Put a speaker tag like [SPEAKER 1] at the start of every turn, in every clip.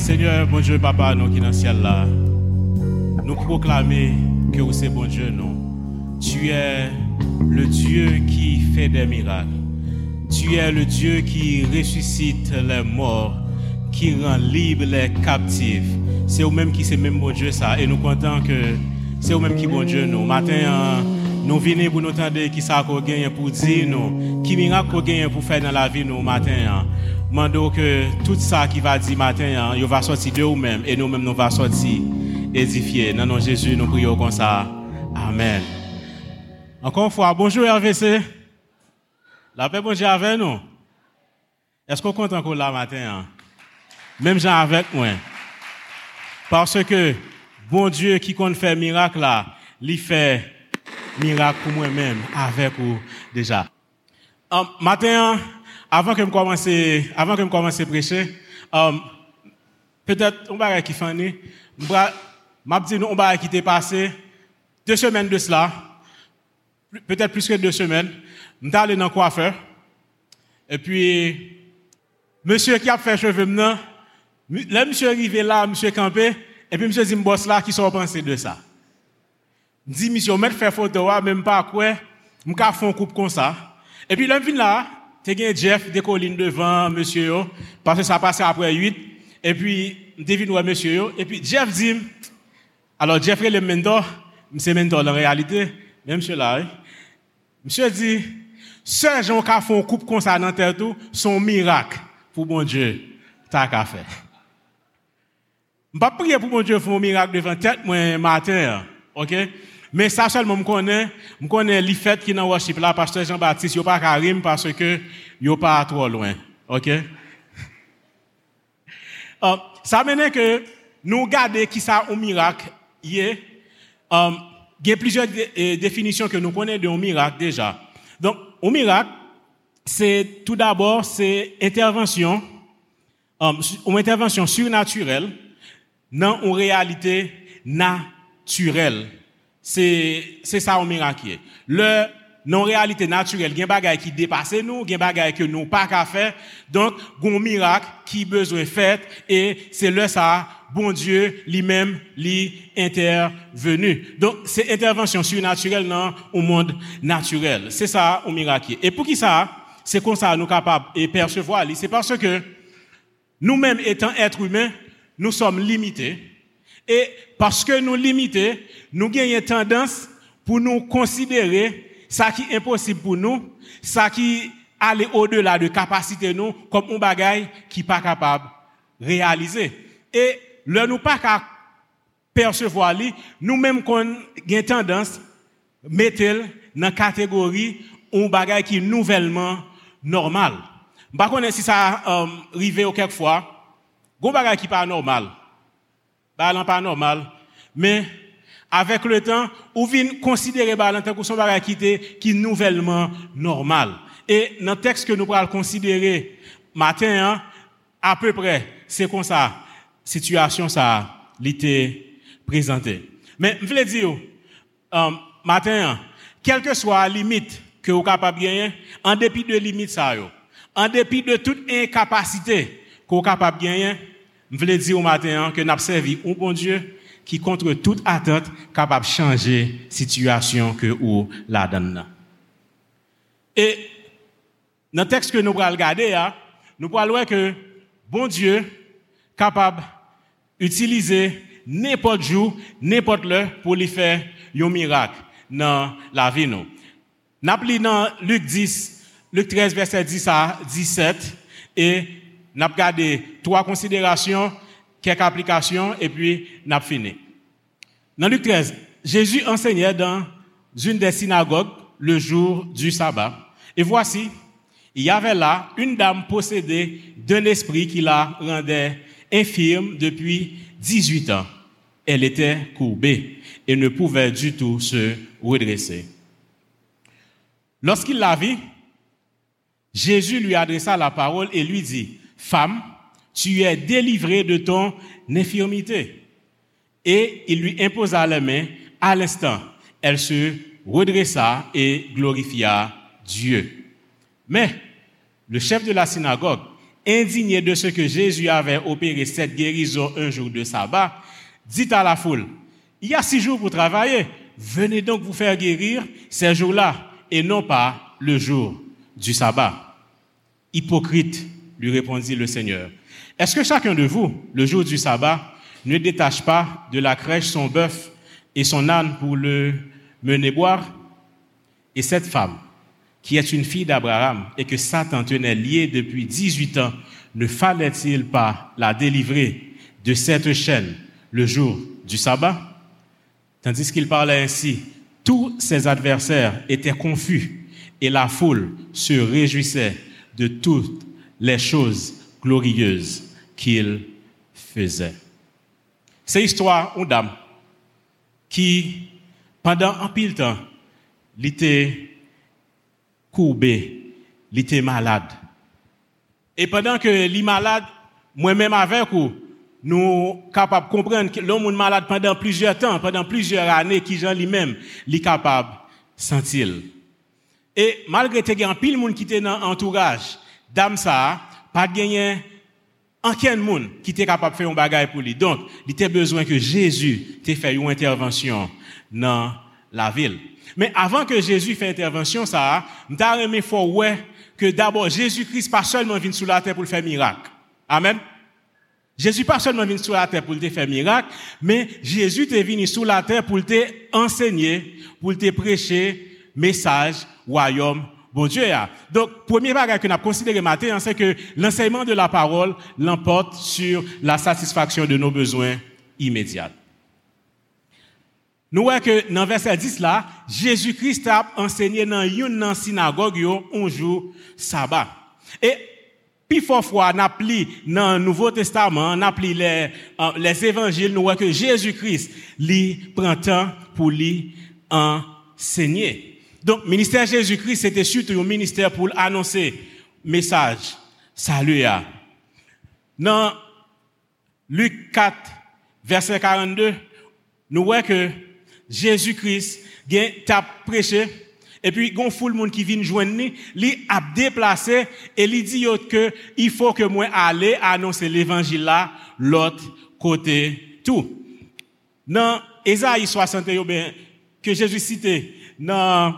[SPEAKER 1] Seigneur, bon Dieu, papa, nous qui dans le ciel là, nous proclamer que vous c'est bon Dieu, non. Tu es le Dieu qui fait des miracles. Tu es le Dieu qui ressuscite les morts, qui rend libre les captifs. C'est vous-même qui c'est même bon Dieu ça. Et nous comptons que c'est vous-même qui bon Dieu nous. Matin, hein, nous venons pour nous entendre qui ça qu'on gagne pour dire nous, qui miracle qu'on gagne pour faire dans la vie nous matin. Hein. Mando que tout ça qui va dire matin, hein, il va sortir de vous-même et nous-mêmes nous va sortir édifier. Dans nom Jésus, nous prions comme ça. Amen. Encore une fois, bonjour RVC. La paix, bonjour avec nous. Est-ce qu'on compte encore là matin? hein? Même gens avec moi. Parce que bon Dieu qui compte faire miracle là, il fait miracle pour moi-même avec vous déjà. Matin, Avan ke m komanse preche, um, petet m baray ki fane, m ap di nou m baray ki te pase, 2 semen de sla, petet plus ke 2 semen, m ta ale nan kwafer, e pi, monsye ki ap fè cheve m nan, le monsye rive la, monsye kampe, e pi monsye di m bos la ki sou repanse de sa. Di monsye, m met fè fote wa, men m pa kwe, m ka fon koup kon sa, e pi lèm vin la, te gen Jeff dekoline devan monsye yo, pase sa pase apre 8, e pi devin wè monsye yo, e pi Jeff di, alo Jeff re le mentor, mse mentor la realite, men msye la, msye di, se jen ka fon koup konsa nan ter tou, son mirak pou bon Dje, ta ka fe. Mpa priye pou bon Dje fon mirak devan tet mwen mater, ok? Mais ça seulement me connaît, me connaît les fêtes qui dans worship là pasteur Jean-Baptiste, yo pas Karim parce que yo pas trop loin. OK? Euh, ça mène que nous garder qui ça un miracle. Euh, il y a plusieurs euh, définitions que nous connaissons d'un miracle déjà. Donc, un miracle, c'est tout d'abord, c'est intervention, euh, une intervention surnaturelle dans une réalité naturelle. C'est, ça un miracle. Le, non réalité naturelle, il y qui dépassent nous, il que nous pas qu'à faire. Donc, un miracle qui besoin fait et c'est le ça, bon Dieu lui-même lui intervenu. Donc, c'est intervention surnaturelle dans le monde naturel. C'est ça un miracle. Et pour qui ça, c'est comme ça nous capables de percevoir. C'est parce que nous-mêmes étant êtres humains, nous sommes limités. E paske nou limite, nou genye tendans pou nou konsidere sa ki imposib pou nou, sa ki ale o de la de kapasite nou kom ou bagay ki pa kapab realize. E lè nou pa ka persevo ali, nou menm kon gen tendans metel nan kategori ou bagay ki nouvelman normal. Bakon ensi sa um, rive ou kek fwa, goun bagay ki pa normal. ba lan pa normal, men, avek le tan, ou vin konsidere ba lan tan kou son bagay ki te ki nouvelman normal. E nan tekst ke nou pral konsidere matin an, apè pre, se kon sa situasyon sa li te prezante. Men, m vle di yo, um, matin an, kelke swa limit ke ou kapab genyen, an depi de limit sa yo, an depi de tout inkapasite ke ou kapab genyen, m vle di ou maten an, ke nap servi ou bon Diyo, ki kontre tout atot kapap chanje situasyon ke ou la dan nan. E, nan tekst ke nou pral gade ya, nou pral wè ke bon Diyo kapab utilize nepot jou, nepot lè pou li fè yon mirak nan la vi nou. Nap li nan Luke 10, Luke 13 verset 10 a 17 e avons regardé trois considérations, quelques applications, et puis avons fini. Dans Luc 13, Jésus enseignait dans une des synagogues le jour du sabbat. Et voici, il y avait là une dame possédée d'un esprit qui la rendait infirme depuis 18 ans. Elle était courbée et ne pouvait du tout se redresser. Lorsqu'il la vit, Jésus lui adressa la parole et lui dit, Femme, tu es délivrée de ton infirmité. Et il lui imposa les mains. À l'instant, elle se redressa et glorifia Dieu. Mais le chef de la synagogue, indigné de ce que Jésus avait opéré cette guérison un jour de sabbat, dit à la foule, il y a six jours pour travailler, venez donc vous faire guérir ces jours-là et non pas le jour du sabbat. Hypocrite, lui répondit le Seigneur, est-ce que chacun de vous, le jour du sabbat, ne détache pas de la crèche son bœuf et son âne pour le mener boire? Et cette femme, qui est une fille d'Abraham et que Satan tenait liée depuis 18 ans, ne fallait-il pas la délivrer de cette chaîne le jour du sabbat? Tandis qu'il parlait ainsi, tous ses adversaires étaient confus et la foule se réjouissait de toutes les choses glorieuses qu'il faisait. C'est l'histoire d'une dame qui, pendant un pile temps, était courbé, il était malade. Et pendant que est malade, moi-même avec vous, nous capables de comprendre que l'homme est malade pendant plusieurs temps, pendant plusieurs années, qui j'en lui-même, est capable sentir. Et malgré que y a un pile monde qui était dans l'entourage, dame ça, pas gagné aucun monde qui était capable de faire un bagage pour lui. Donc, il était besoin que Jésus t'ait fait une intervention dans la ville. Mais avant que Jésus fasse intervention, ça, m'ta remis fort ouais que d'abord Jésus-Christ pas seulement venu sur la terre pour faire miracle. Amen. Jésus pas seulement venu sur la terre pour te faire miracle, mais Jésus est venu sur la terre pour te enseigner, pour te prêcher message royaume bon Dieu. Donc, premier bagage que nous avons considéré matin, c'est que l'enseignement de la parole l'emporte sur la satisfaction de nos besoins immédiats. Nou wè ke nan versel 10 la, Jésus-Christ ap ensegnye nan yon nan sinagog yo onjou sabat. E pi fò fwa nap li nan Nouveau Testament, nap li les, euh, les evangiles, nou wè ke Jésus-Christ li prentan pou li ensegnye. Donk, minister Jésus-Christ, se te sute yon minister pou l'annonse mesaj, saluya. Nan, Luke 4, verset 42, nou wè ke Jésus-Christ gen tap preche, epi gon foul moun ki vin jwen ni, li ap deplase, e li di yot ke, i fò ke mwen ale annonse l'Evangila lot kote tou. Nan, Ezaïe 61, ben, ke Jésus cite, nan,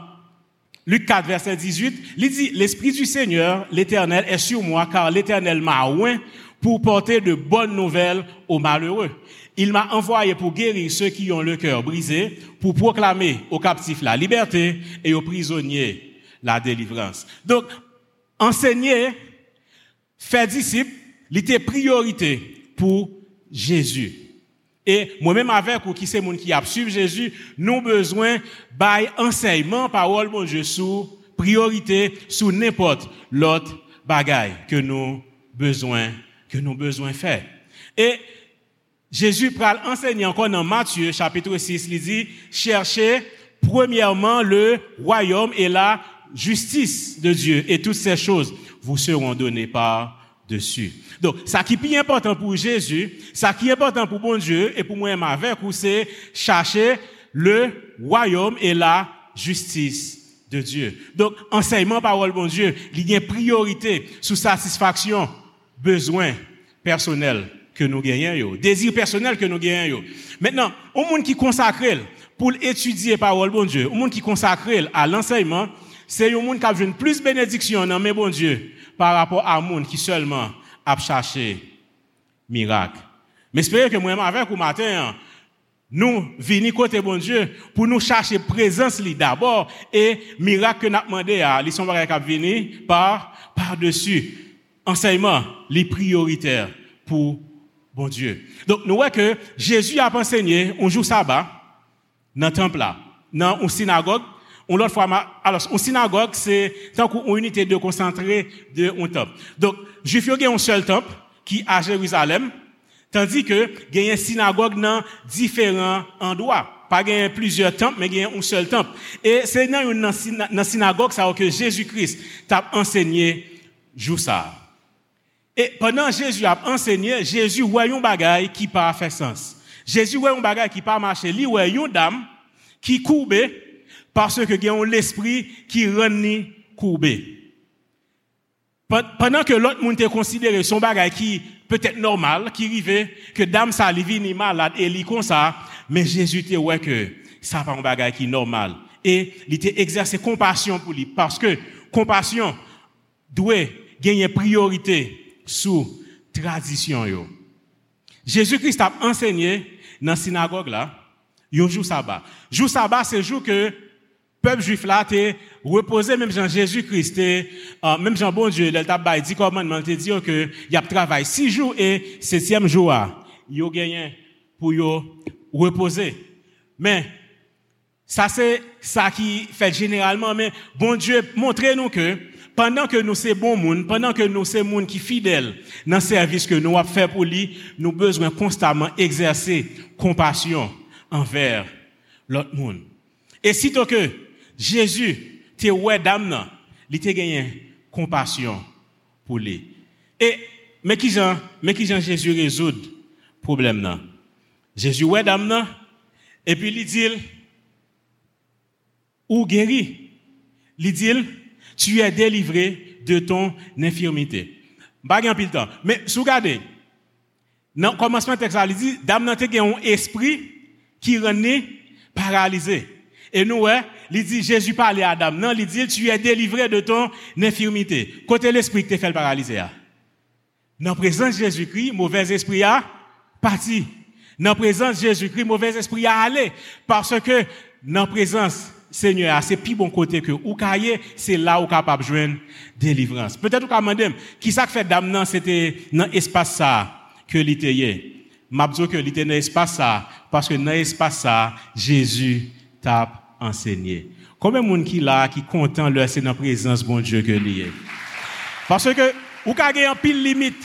[SPEAKER 1] Luc 4 verset 18, il dit l'esprit du Seigneur, l'Éternel est sur moi car l'Éternel m'a oint pour porter de bonnes nouvelles aux malheureux. Il m'a envoyé pour guérir ceux qui ont le cœur brisé, pour proclamer aux captifs la liberté et aux prisonniers la délivrance. Donc, enseigner, faire disciple, était priorité pour Jésus. Et moi-même avec ou qui c'est monde qui a suivi Jésus, nous besoin by enseignement parole mon Dieu sous priorité sous n'importe l'autre bagaille que nous besoin que nous besoin faire. Et Jésus pral enseigner encore dans Matthieu chapitre 6, il dit, cherchez premièrement le royaume et la justice de Dieu et toutes ces choses vous seront données par Donc, ça qui est plus important pour Jésus, ça qui est important pour bon Dieu et pour moi-même avec vous, c'est chercher le royaume et la justice de Dieu. Donc, enseignement parole bon Dieu, il y a une priorité sous satisfaction, besoin personnel que nous gagnons, désir personnel que nous gagnons. Maintenant, au monde qui consacre pour étudier parole bon Dieu, au monde qui consacre à l'enseignement, c'est un monde qui a une plus bénédiction dans mes bon Dieu par rapport à un monde qui seulement a cherché miracle. Mais j'espère que moi avec vous matin, nous venons côté bon Dieu pour nous chercher présence d'abord et miracle que nous avons demandé à sont qui par par-dessus enseignement les prioritaires pour bon Dieu. Donc, nous voyons que Jésus a enseigné un jour sabbat dans le temple dans une synagogue. On l'autre fois, alors, une synagogue, c'est tant qu'une unité de concentré de un temple. Donc, Juif y a un seul temple qui à Jérusalem, tandis que il y a une synagogue dans différents endroits. Pas il plusieurs temples, mais a un seul temple. Et c'est dans une synagogue ça que Jésus-Christ t'a enseigné ça. Et pendant Jésus a enseigné, Jésus voyait un bagage qui pas fait sens. Jésus voyait un bagage qui pas marché. Lui voyait une dame qui courbait parce que l'esprit qui rend courbé. pendant que l'autre monde était considéré son bagage qui peut-être normal, qui arrivait, que dame ça, lui vini malade, et comme ça, mais Jésus était ouais que ça pas un bagage qui normal. Et il était exercé compassion pour lui, parce que compassion doit gagner priorité sous tradition yo. Jésus-Christ a enseigné dans la synagogue là, un jour sabbat. Jour sabbat, c'est jour que peuple juif là t'es reposé même Jean Jésus-Christ euh, même Jean bon Dieu il t'a dit commandement te dit que y a travail six jours et septième jour a gagné pour yo reposer mais ça c'est ça qui fait généralement mais bon Dieu montrez-nous que pendant que nous sommes bons monde, pendant que nous sommes monde qui fidèles dans le service que nous avons fait pour lui, nous besoin constamment exercer compassion envers l'autre monde. Et sitôt que Jésus te ouais dame il te gagné compassion pour lui. Et mais qui Jean, mais qui Jean Jésus résout problème là. Jésus ouais dame et puis il dit ou guéri? Il dit tu es délivré de ton infirmité. Pas pile temps. Mais si vous regardez, dans le commencement texte, il dit, dame n'a un esprit qui rend paralysé. Et nous, ouais, il dit, Jésus parlait à dame. Non, il dit, tu es délivré de ton infirmité. Côté l'esprit qui te fait paralyser. Dans la présence de Jésus-Christ, mauvais esprit a parti. Dans la présence de Jésus-Christ, mauvais esprit a allé. Parce que, dans la présence Seigneur, c'est plus bon côté que ou c'est là où capable de joindre délivrance. Peut-être vous demander qui ça fait dame c'était dans espace ça que l'ité M'a dit que l'ité dans espace ça parce que dans espace ça Jésus t'a enseigné. Combien de monde qui là qui content le c'est dans présence bon Dieu que lié. Parce que ou ka un pile limite,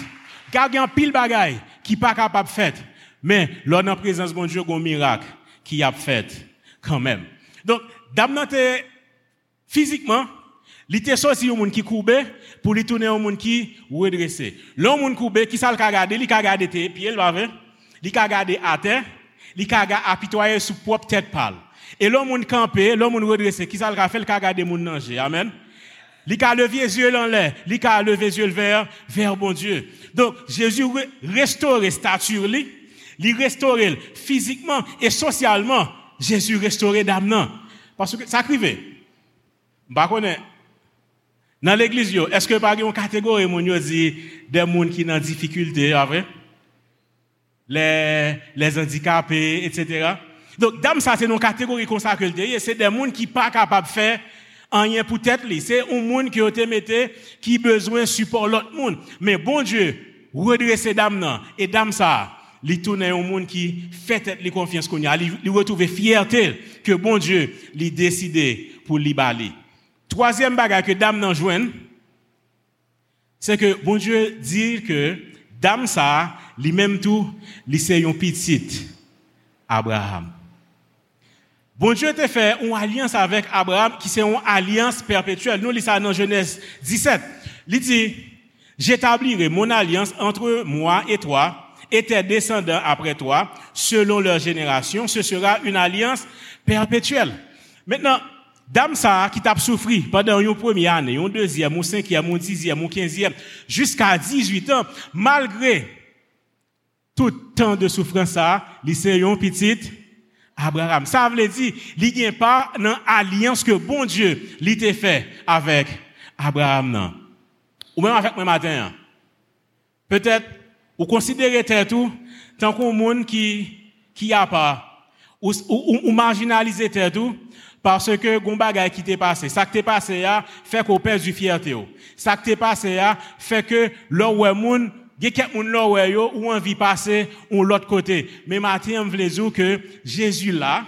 [SPEAKER 1] ka un pile bagaille qui pas capable faire. Mais lors dans présence bon Dieu un miracle qui a fait quand même. Donc dame physiquement, il était sorti un monde qui courbé pour lui tourner un monde qui redressé. Le monde courbé qui ça le regarder, regarder tes pieds, il va il regarder à terre, apitoyer sous propre tête pâle. Et le monde campé, le monde redressé, qui ça le fait, il ka regarder monde nager. Amen. Il a levé les yeux en l'air, il a levé les yeux vers vers bon Dieu. Donc Jésus restaure stature lui, il restaure physiquement et socialement. Jésus restaure d'âme parce que ça arrive. Bah dans l'église est-ce que par une catégorie mon dit des gens qui sont en difficulté avec les les handicapés etc. Donk dam sa se nou kategori konsa ke l deye, se de moun ki pa kapab fe anyen pou tèt li. Se ou moun ki yo te mette ki bezwen support lot moun. Men bon Diyo, redresse dam nan, e dam sa, li toune ou moun ki fe tèt li konfians kon ya. Li, li wetouve fiertel ke bon Diyo li deside pou li bali. Troasyem bagay ke dam nan jwen, se ke bon Diyo dir ke dam sa, li menm tou, li se yon pitit Abraham. Bon Dieu te fait une alliance avec Abraham qui c'est une alliance perpétuelle. Nous lisons dans Genèse 17. Il dit, j'établirai mon alliance entre moi et toi et tes descendants après toi, selon leur génération, ce sera une alliance perpétuelle. Maintenant, dame ça qui t'a souffri pendant une première année, une deuxième, une cinquième, une dixième, une quinzième, jusqu'à 18 ans, malgré tout temps de souffrance ça, c'est un petit Abraham. Ça veut dire, il n'y a pas une alliance que bon Dieu l'a fait avec Abraham. Ou même avec moi matin. Peut-être ou considérez tout tant qu'un monde qui, qui a pas, ou, ou, ou marginaliser tout, parce que gon bagay qui t'est passé. Ça qui t'est passé là, fait qu'on perd du fierté. Ça qui t'est passé là, fait que là où moun, y a moun yo, ou ou Jésus là,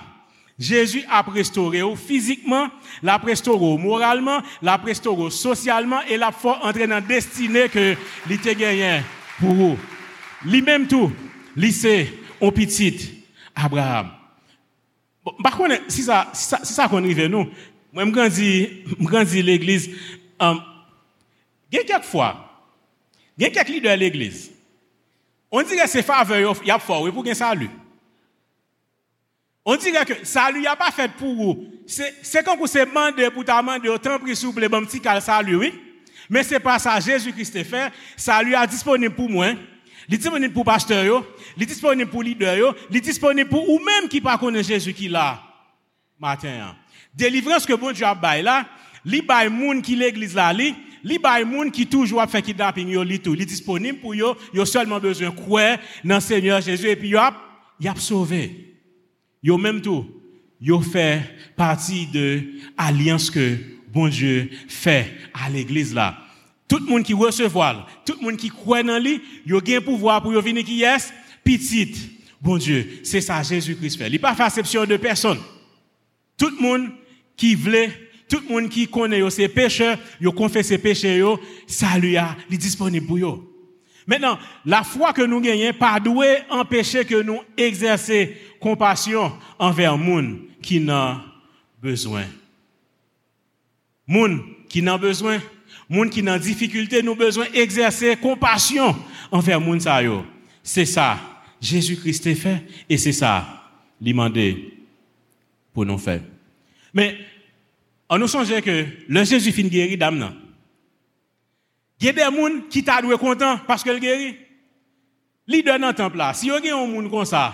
[SPEAKER 1] Jésus a restauré physiquement, l'a restauré moralement, l'a restauré socialement et l'a fait entrer dans la destinée que l'ité gagné pour vous. Lui-même tout, lycée, on petit, Abraham. Bon, par contre, si ça, si ça, si ça qu'on arrive nous, moi, je grandis, grandis l'église, um, il y a quelques fois, il y a quelques leaders de l'église. On dirait que c'est faveur, il y a fort, pour gagner salut. On dirait que salut, il n'y a pas fait pour vous. C'est quand vous se demandez pour ta demander autant pris souple, bon petit salut, oui. Mais c'est pas ça Jésus-Christ fait, ça lui a disponible pour moi. Il est disponible pour pasteur, il est disponible pour leader, il est disponible pour ou même qui pas connaît Jésus qui là matin. Délivrance que bon Dieu a bail là, li bail moun qui l'église là li, bail moun qui toujours fait kidnapping yo li tout, il est disponible pour yo, yo seulement besoin croire dans Seigneur Jésus et puis y a sauvé. Yo même tout, yo fait partie de alliance que bon Dieu fait à l'église. Tout le monde qui recevoir, tout le monde qui croit dans lui, il a un pouvoir pour venir qui est petit. Bon Dieu, c'est ça Jésus-Christ fait. Il n'a pas fait exception de personne. Tout le monde qui voulait, tout le monde qui connaît ses pécheurs, il confesse ses péchés, ça lui a, il est disponible pour eux. Maintenant, la foi que nous gagnons, pas doué empêcher que nous exercions compassion envers monde qui n'a besoin. Monde qui n'a besoin, monde qui n'a difficulté, nous besoin d'exercer compassion envers monde ça C'est ça, Jésus-Christ fait et c'est ça, demandé pour nous faire. Mais an nou sonje ke le Jésus fin geri dam nan. Gye de moun ki ta dwe kontan paske l geri. Li de nan temple la, si yo gen yon moun kon sa,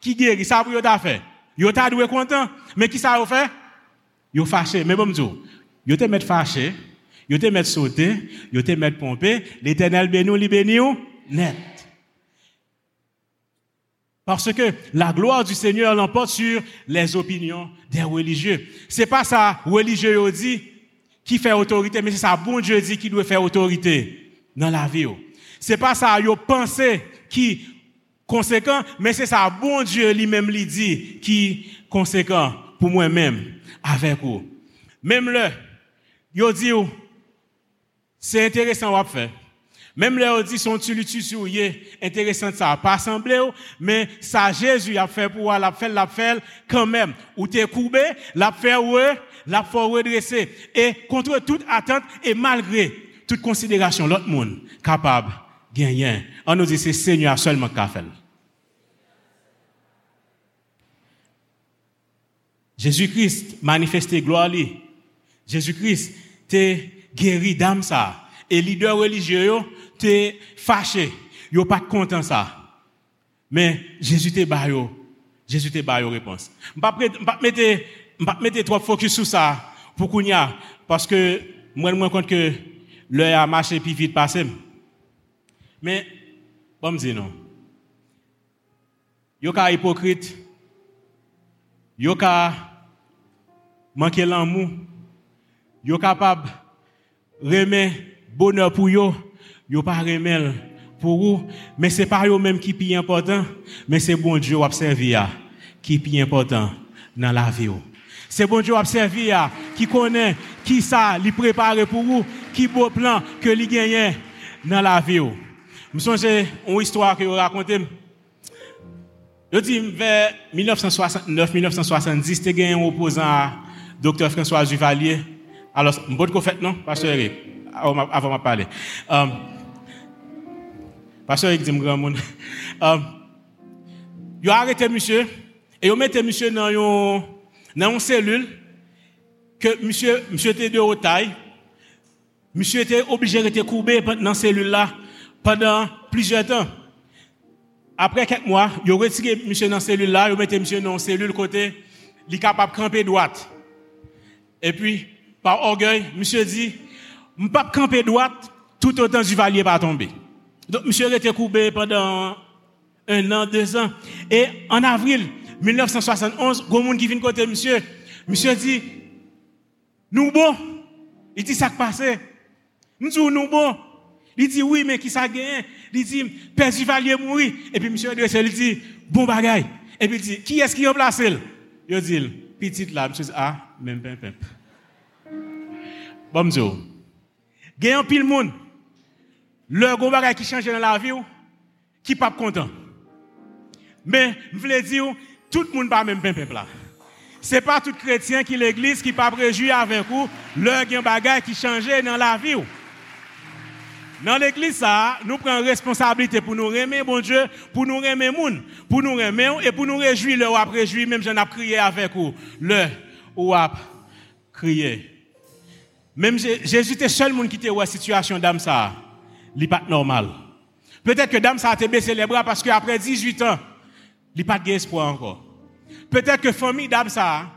[SPEAKER 1] ki geri, sa pou yo ta fe, yo ta dwe kontan, men ki sa yo fe, yo fache, men bom dzo, yo te met fache, yo te met sote, yo te met pompe, l'Eternel benou li beni ou, net. Parce que la gloire du Seigneur l'emporte sur les opinions des religieux. C'est pas ça, religieux dit, qui fait autorité, mais c'est ça, bon Dieu dit, qui doit faire autorité dans la vie. C'est pas ça, yo pensé qui conséquent, mais c'est ça, bon Dieu lui-même lui dit, qui conséquent pour moi-même avec vous. Même le, yo dit, c'est intéressant à faire. Même on dit son sur intéressant ça, pas semblé, mais ça Jésus a fait pour l'a fait, l'a fait quand même. Ou t'es courbé, l'a fait ouais, l'a fait redresser. Et contre toute attente et malgré toute considération, l'autre monde capable gagner. On nous dit c'est Seigneur seulement qui a fait. Jésus-Christ manifesté gloire Jésus-Christ t'es guéri d'âme ça. e lider religye yo te fache, yo pat kontan sa. Men, Jezu te bayo, Jezu te bayo repons. Mpap mette trop fokus sou sa pou koun ya, paske mwen mwen kont ke lè a mache pi vit pasem. Men, bom zi non. Yo ka hipokrit, yo ka manke lan mou, yo kapab reme bonheur pour yo yo pas remel pour vous, mais c'est pas eux même qui est important, mais c'est bon Dieu observer qui est important dans la vie. C'est bon Dieu observer qui connaît qui ça lui préparé pour vous, qui beau plan que lui gagne dans la vie. Je songe une histoire que vous racontez. Je dis vers 1969-1970, tu as un opposant docteur François Duvalier. Alors, je ne fait non, pasteur Eric, avant de parler. Um, Pasteur Eric dit grand monde. Um, yo arrêté monsieur et yo mettez monsieur dans une cellule que monsieur était de haute taille. Monsieur était obligé de courbé dans cette cellule là pendant plusieurs temps. Après quelques mois, yo retiré monsieur dans cette cellule là, yo mettez monsieur dans une cellule côté, il est capable de camper droite. Et puis par orgueil, monsieur dit, "Je pas camper droite tout autant du valier pas tomber." Donc, monsieur été courbé pendant un an, deux ans. Et en avril 1971, il qui vient côté monsieur. Monsieur dit, nous bon. Il dit, ça qui passé. Nous disons, nous bon. Il dit, oui, mais qui ça gagne? Il dit, Père Duvalier mourir. Et puis, monsieur il dit, bon bagaille. Et puis, il dit, qui est-ce qui a remplacé? Il dit, petite là. Monsieur ah, même pim, pim. Bon, monsieur. Gagne un pile monde le qui change dans la vie, qui pas content. Mais, je voulais dire, tout le monde pas même peuple là. C'est pas tout chrétien qui l'église qui pas préjugé avec vous, le gros qui change dans la vie. Dans l'église, nous prenons responsabilité pour nous remettre, bon Dieu, pour nous moun, pour nous remettre et pour nous réjouir, le ou après même j'en ai crié avec vous, le ou a crié. Même Jésus était seul monde qui était la situation d'âme ça, n'est pas normal. Peut-être que dame ça a baissé les bras parce qu'après 18 ans, il n'a pas d'espoir encore. Peut-être que famille dame ça,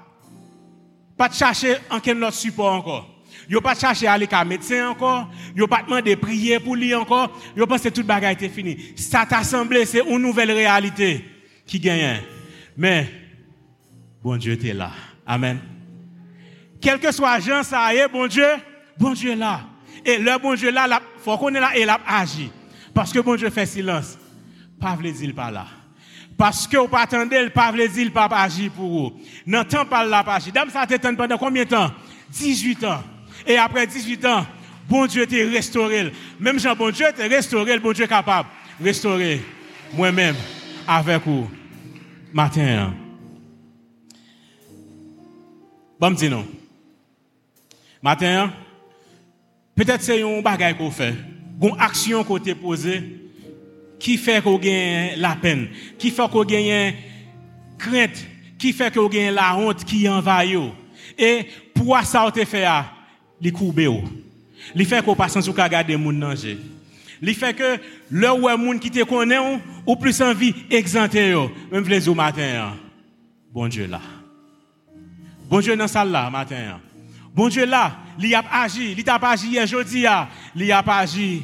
[SPEAKER 1] pas de chercher en autre support encore. Yo pas cherché à aller à médecin encore, yo pas demandé de prier pour lui encore, yo pense que toute bagaille était fini. Ça t'a semblé c'est une nouvelle réalité qui gagne. Mais bon Dieu était là. Amen. Quel que soit Jean ça y est, bon Dieu, bon Dieu là. Et le bon Dieu là, il faut qu'on est là et il a agi. Parce que bon Dieu fait silence. Pas veut dire pas là. Parce que vous pas attendez, pas veut dire pas agir pour vous. Non, temps pas là pas agir. Dame ça t'étonne pendant combien de temps? 18 ans. Et après 18 ans, bon Dieu t'est restauré. Même Jean, bon Dieu t'est restauré, bon Dieu est capable de restaurer moi-même avec vous. Matin. Bon, dis non. Matin, peut-être c'est un bagage qu'on fait, une action qu'on t'a posée, qui fait qu'on gagne la peine, qui fait qu'on gagne crainte, qui fait qu'on gagne la honte qui envahit. Et pour ça, on te fait, les courbé. Il fait qu'on passe sans regarder les gens manger. Il fait que le ou monde qui te connaît ou plus envie exempter même les au matin. Bon Dieu là. Bon Dieu dans salle là matin. Bon Dieu là, il a agi, il a pas agi hier jeudi il a pas agi.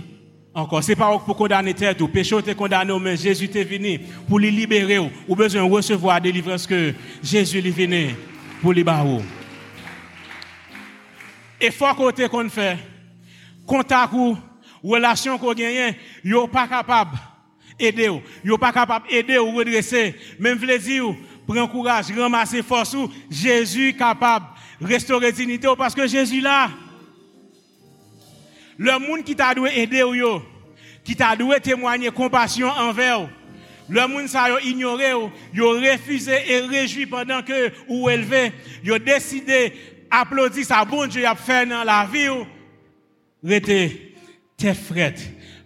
[SPEAKER 1] Encore. C'est pas pour condamner tête ou. Péché te condamné mais Jésus est venu pour les libérer ou. Besoin de recevoir la délivrance que Jésus est venu pour libérer. Effort côté qu'on fait, contact ou relation qu'on gagne, yo pas capable aider ou, yo pas capable aider ou redresser, même vle dire prends courage, ramasser force ou. Jésus capable restaurer dignité parce que Jésus là le monde qui t'a dû aider ou yo, qui t'a dû témoigner compassion envers le monde ça yo ignoré yo refusé et réjoui pendant que ou élevé, yo décidé applaudit ça, bon Dieu a fait dans la vie, rete tes.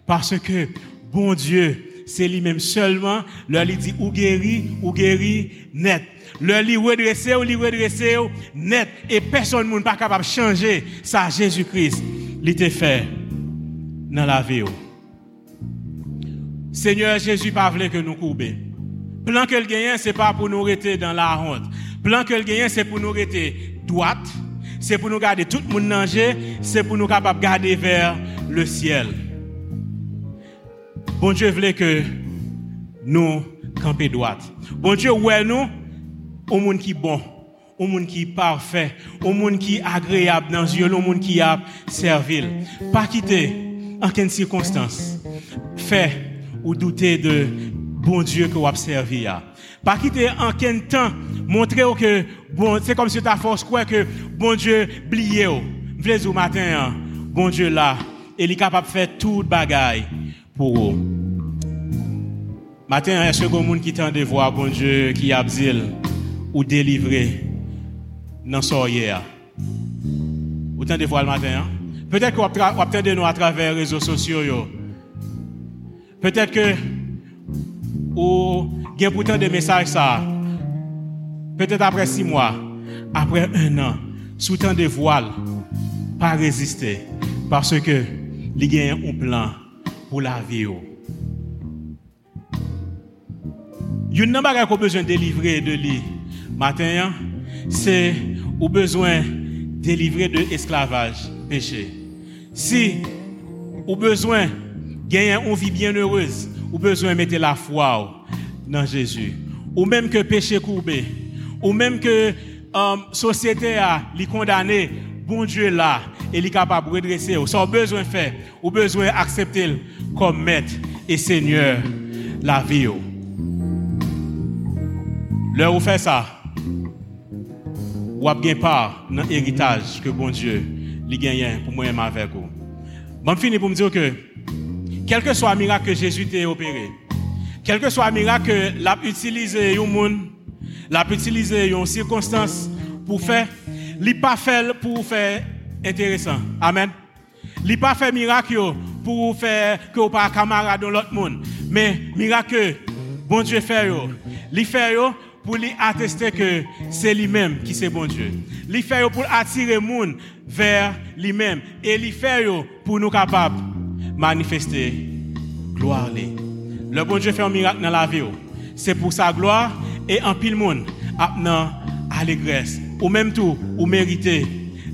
[SPEAKER 1] Parce que, bon Dieu, c'est lui-même seulement, leur lui dit ou guéri, ou guéri net. Leur lui redressé, ou lui redressé net. Et personne n'est pas capable de changer ça, Jésus-Christ. Te fait dans la vie. Seigneur Jésus pas que nous courbions. Plan que le gagnant, c'est pas pour nous rester dans la honte. Plan que le gagnant, c'est pour nous rester droite, c'est pour nous garder tout le monde danger, c'est pour nous capables de garder vers le ciel. Bon Dieu voulait que nous campions droite. Bon Dieu, ouais nous, au monde qui bon, au monde qui est parfait, au monde qui agréable dans yeux, au monde qui a servi. Pas quitter en quelle circonstance. Fait ou douter de bon Dieu que vous servi. Pas quitter en quel temps montrer que bon, c'est comme si ta force quoi que bon Dieu blié. V'lez au matin, bon Dieu là, il est capable de faire toute bagaille pour vous. Matin, est-ce que monde qui tente de voir bon Dieu qui a ou délivré dans son hier? Vous de voir le matin, hein? Peut-être qu'on va de nous à travers les réseaux sociaux. Peut-être que ou a pourtant des messages. Peut-être après six mois, après un an, sous temps de voile, pas résister. Parce que il y a un plan pour la vie. Il y a chose qu'on besoin de délivrer de lui matin, hein, c'est au besoin de délivrer de l'esclavage, péché. Si au besoin gagner une vie bien heureuse, ou besoin mettre la foi dans Jésus. Ou même que péché courbé. Ou même que la um, société a condamné, bon Dieu là, il est capable de redresser. Ça besoin de faire, ou besoin d'accepter comme maître et seigneur la vie. Là où fait ça, ou avez part dans l'héritage que bon Dieu lui gagne pour moi et avec vous. Bon, fini pour me dire que quel que soit le miracle que Jésus t'a opéré, quel que soit le miracle que l'a utilisé un monde, l'a utilisé une circonstance pour faire, il pas fait pour faire intéressant. Amen. Il pas fait miracle pour faire que pas camarade dans l'autre monde, mais miracle bon Dieu fait il fait pour attester que c'est lui-même qui c'est bon Dieu. Il fait pour attirer monde vers lui-même et lui fait pour nous capables manifester gloire. Le bon Dieu fait un miracle dans la vie. C'est pour sa gloire et en pile monde dans allégresse. Ou même tout, ou mériter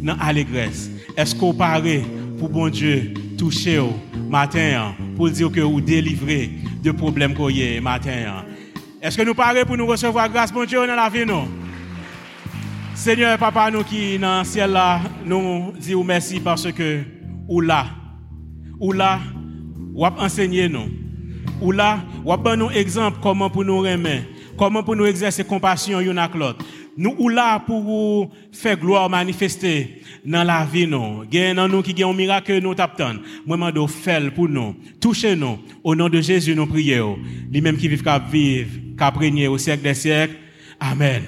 [SPEAKER 1] dans allégresse. Est-ce qu'on paraît pour bon Dieu toucher au matin pour dire que vous délivrez de problèmes qu'on y matin? Est-ce que nous parlons pour nous recevoir grâce, bon Dieu, dans la vie, non? Seigneur, papa, nous qui dans le ciel là, nous disons merci parce que, ou là, ou là, ou enseigné nous. Ou là, ou nous exemple comment pour nous remettre, comment pour nous exercer compassion l'un l'autre. Nous ou là pour faire gloire manifester dans la vie nous. Gain dans nous qui gagne un miracle nous t'attend. Moi de faire pour nous. Touchez nous au nom de Jésus nous prions. Lui même qui vit qu'à vivre, qu'à régner au siècle des siècles. Amen.